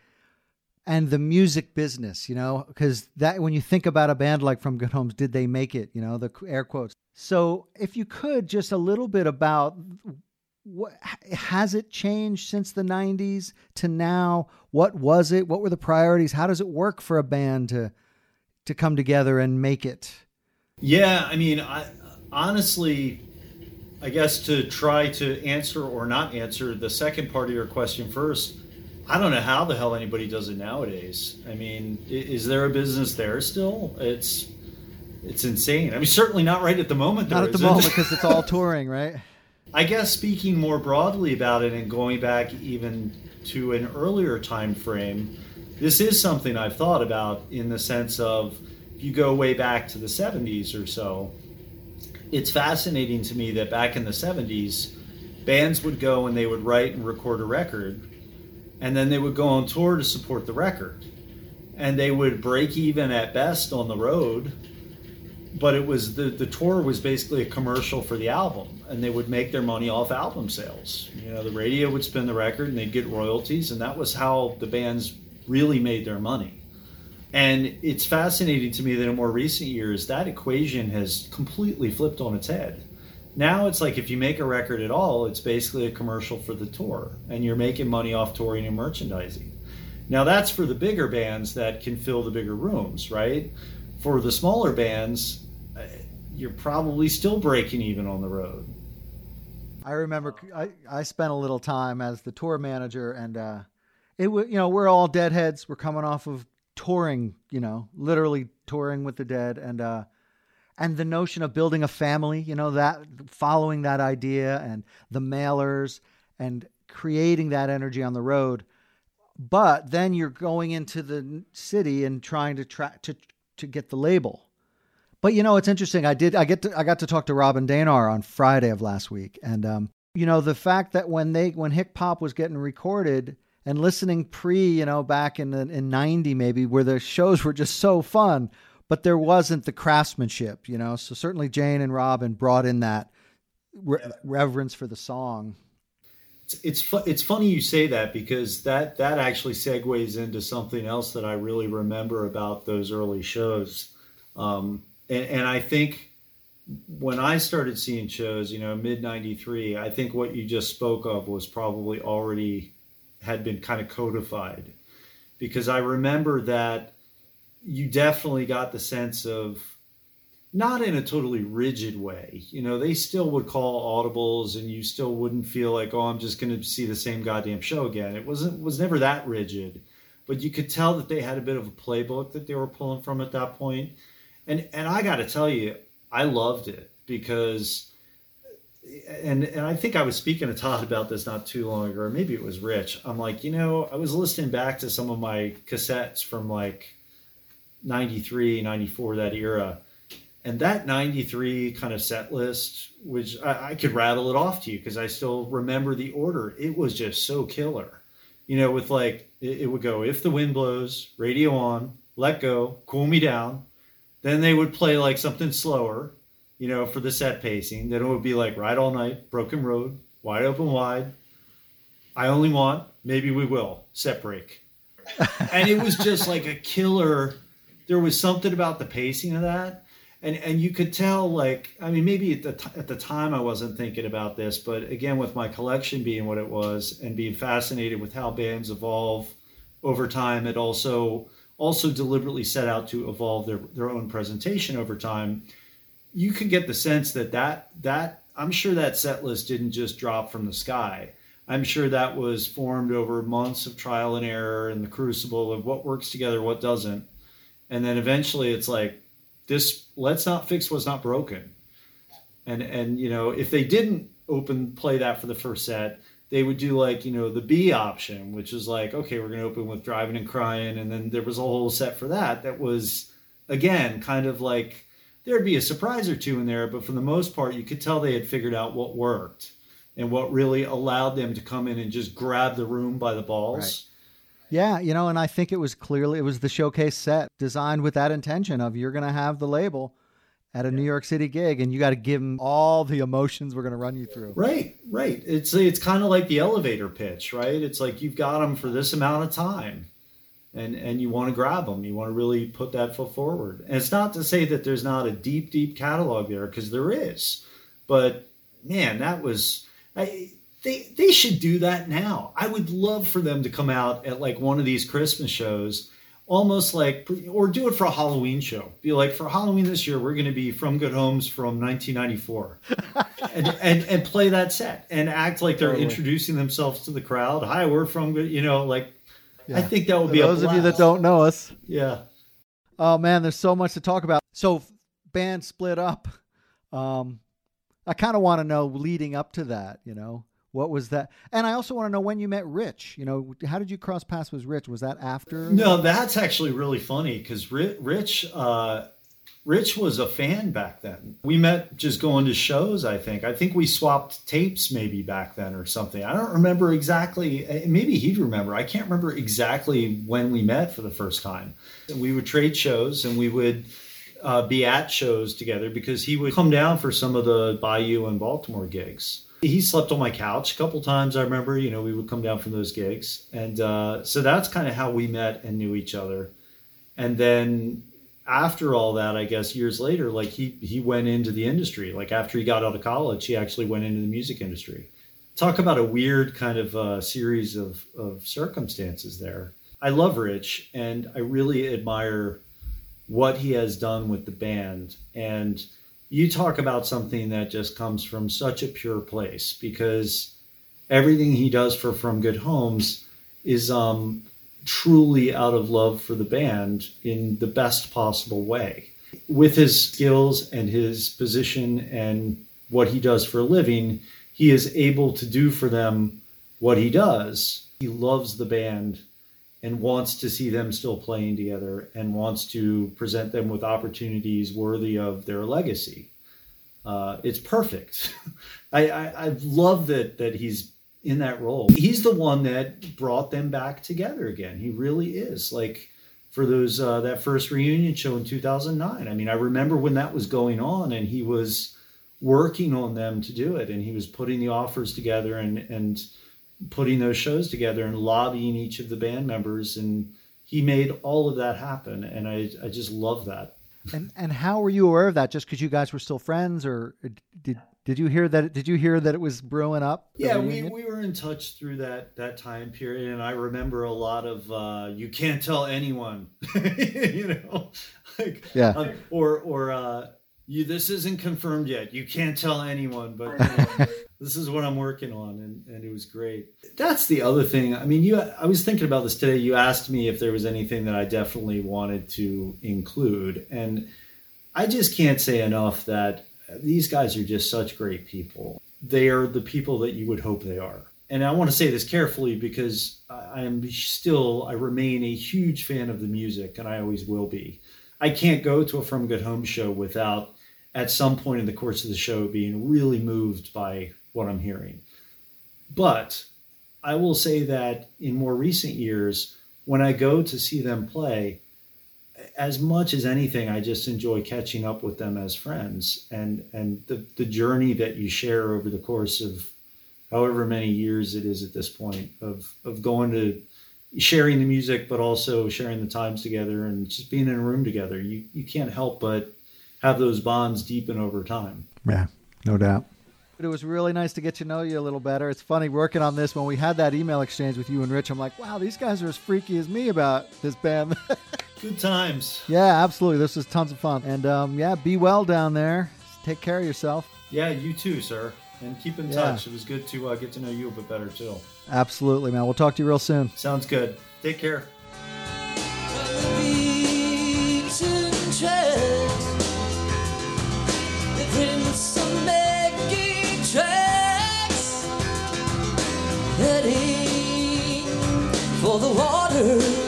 and the music business, you know, because that when you think about a band like From Good Homes, did they make it? You know, the air quotes. So, if you could, just a little bit about what has it changed since the '90s to now? What was it? What were the priorities? How does it work for a band to to come together and make it? Yeah, I mean, I honestly, I guess to try to answer or not answer the second part of your question first, I don't know how the hell anybody does it nowadays. I mean, is there a business there still? It's it's insane. I mean, certainly not right at the moment. Not at the moment because it's all touring, right? I guess speaking more broadly about it and going back even to an earlier time frame, this is something I've thought about in the sense of if you go way back to the 70s or so, it's fascinating to me that back in the 70s, bands would go and they would write and record a record, and then they would go on tour to support the record. And they would break even at best on the road, but it was the, the tour was basically a commercial for the album, and they would make their money off album sales. You know, the radio would spin the record and they'd get royalties, and that was how the bands really made their money. And it's fascinating to me that in more recent years, that equation has completely flipped on its head. Now it's like if you make a record at all, it's basically a commercial for the tour, and you're making money off touring and merchandising. Now that's for the bigger bands that can fill the bigger rooms, right? For the smaller bands, uh, you're probably still breaking even on the road. I remember I, I spent a little time as the tour manager, and uh, it was you know we're all deadheads. We're coming off of touring, you know, literally touring with the dead, and uh, and the notion of building a family, you know, that following that idea and the mailers, and creating that energy on the road. But then you're going into the city and trying to track to to get the label. But you know, it's interesting. I did. I get. To, I got to talk to Robin Danar on Friday of last week, and um, you know, the fact that when they when Hick Pop was getting recorded and listening pre, you know, back in the, in '90 maybe, where the shows were just so fun, but there wasn't the craftsmanship, you know. So certainly Jane and Robin brought in that re- reverence for the song. It's it's, fu- it's funny you say that because that that actually segues into something else that I really remember about those early shows, um, and, and I think when I started seeing shows, you know, mid '93, I think what you just spoke of was probably already had been kind of codified, because I remember that you definitely got the sense of not in a totally rigid way. You know, they still would call audibles and you still wouldn't feel like, oh, I'm just going to see the same goddamn show again. It wasn't was never that rigid, but you could tell that they had a bit of a playbook that they were pulling from at that point. And and I got to tell you, I loved it because and and I think I was speaking to Todd about this not too long ago, or maybe it was Rich. I'm like, you know, I was listening back to some of my cassettes from like 93, 94, that era. And that 93 kind of set list which I, I could rattle it off to you because i still remember the order. It was just so killer. You know with like it, it, would go if the wind blows radio on let go cool me down. Then they would play like something slower you know for the set pacing. Then it would be like ride all night broken road wide open wide i only want maybe we will set break. And it was just like a killer there was something about the pacing of that. And and you could tell like i mean maybe at the, t- at the time i wasn't thinking about this but again with my collection being what it was and being fascinated with how bands evolve over time it also also deliberately set out to evolve their, their own presentation over time. You could get the sense that that that i'm sure that set list didn't just drop from the sky. I'm sure that was formed over months of trial and error and the crucible of what works together what doesn't and then eventually it's like this let's not fix what's not broken. And and you know, if they didn't open play that for the first set, they would do like, you know, the B option, which is like, okay, we're gonna open with driving and crying, and then there was a whole set for that that was again kind of like there'd be a surprise or two in there, but for the most part you could tell they had figured out what worked and what really allowed them to come in and just grab the room by the balls. Yeah, you know, and I think it was clearly it was the showcase set designed with that intention of you're going to have the label at a New York City gig and you got to give them all the emotions we're going to run you through. Right, right. It's it's kind of like the elevator pitch, right? It's like you've got them for this amount of time. And and you want to grab them. You want to really put that foot forward. And it's not to say that there's not a deep deep catalog there because there is. But man, that was I, they they should do that now. I would love for them to come out at like one of these Christmas shows, almost like or do it for a Halloween show. Be like for Halloween this year, we're going to be From Good Homes from 1994, and, and and play that set and act like they're totally. introducing themselves to the crowd. Hi, we're from good. You know, like yeah. I think that would be those of you that don't know us. Yeah. Oh man, there's so much to talk about. So band split up. Um, I kind of want to know leading up to that. You know what was that? And I also want to know when you met Rich. You know, how did you cross paths with Rich? Was that after? No, that's actually really funny because Rich, uh, Rich was a fan back then. We met just going to shows. I think. I think we swapped tapes maybe back then or something. I don't remember exactly. Eh, maybe he'd remember. I can't remember exactly when we met for the first time. We would trade shows and we would. Uh, be at shows together because he would come down for some of the Bayou and Baltimore gigs he slept on my couch a couple times. I remember, you know, we would come down from those gigs, and uh, so that's kind of how we met and knew each other. And then after all that, I guess years later, like he he went into the industry. Like after he got out of college, he actually went into the music industry. Talk about a weird kind of uh, series of of circumstances there. I love Rich, and I really admire what he has done with the band and you talk about something that just comes from such a pure place because everything he does for From Good Homes is um, truly out of love for the band in the best possible way. With his skills and his position and what he does for a living, he is able to do for them what he does. He loves the band and wants to see them still playing together and wants to present them with opportunities worthy of their legacy. Uh, it's perfect. I, I, I love that that he's in that role. He's the one that brought them back together again. He really is. Like for those uh, that first reunion show in 2009. I mean, I remember when that was going on, and he was working on them to do it, and he was putting the offers together and and putting those shows together and lobbying each of the band members, and he made all of that happen, and I I just love that. And and how were you aware of that? Just because you guys were still friends, or did did you hear that? Did you hear that it was brewing up? Yeah, we, we were in touch through that that time period, and I remember a lot of uh, "you can't tell anyone," you know, like Yeah. um, or or uh, you this isn't confirmed yet. You can't tell anyone, but you know, this is what I'm working on, and and it was great. That's the other thing. I mean, you. I was thinking about this today. You asked me if there was anything that I definitely wanted to include, and I just can't say enough that these guys are just such great people. They are the people that you would hope they are. And I want to say this carefully because I am still, I remain a huge fan of the music and I always will be. I can't go to a From Good Homes show without, at some point in the course of the show, being really moved by what I'm hearing. But I will say that in more recent years, when I go to see them play, as much as anything, I just enjoy catching up with them as friends and and the the journey that you share over the course of however many years it is at this point of of going to sharing the music, but also sharing the times together and just being in a room together. You you can't help but have those bonds deepen over time. Yeah, no doubt. But it was really nice to get to know you a little better. It's funny working on this when we had that email exchange with you and Rich. I'm like, wow, these guys are as freaky as me about this band. Good times. yeah, absolutely. This was tons of fun. And um, yeah, be well down there. Take care of yourself. Yeah, you too, sir. And keep in Yeah. touch. It was good to uh, get to know you a bit better too. Absolutely, man. We'll talk to you real soon. Sounds good. Take care. beaten. The prince of making for the water,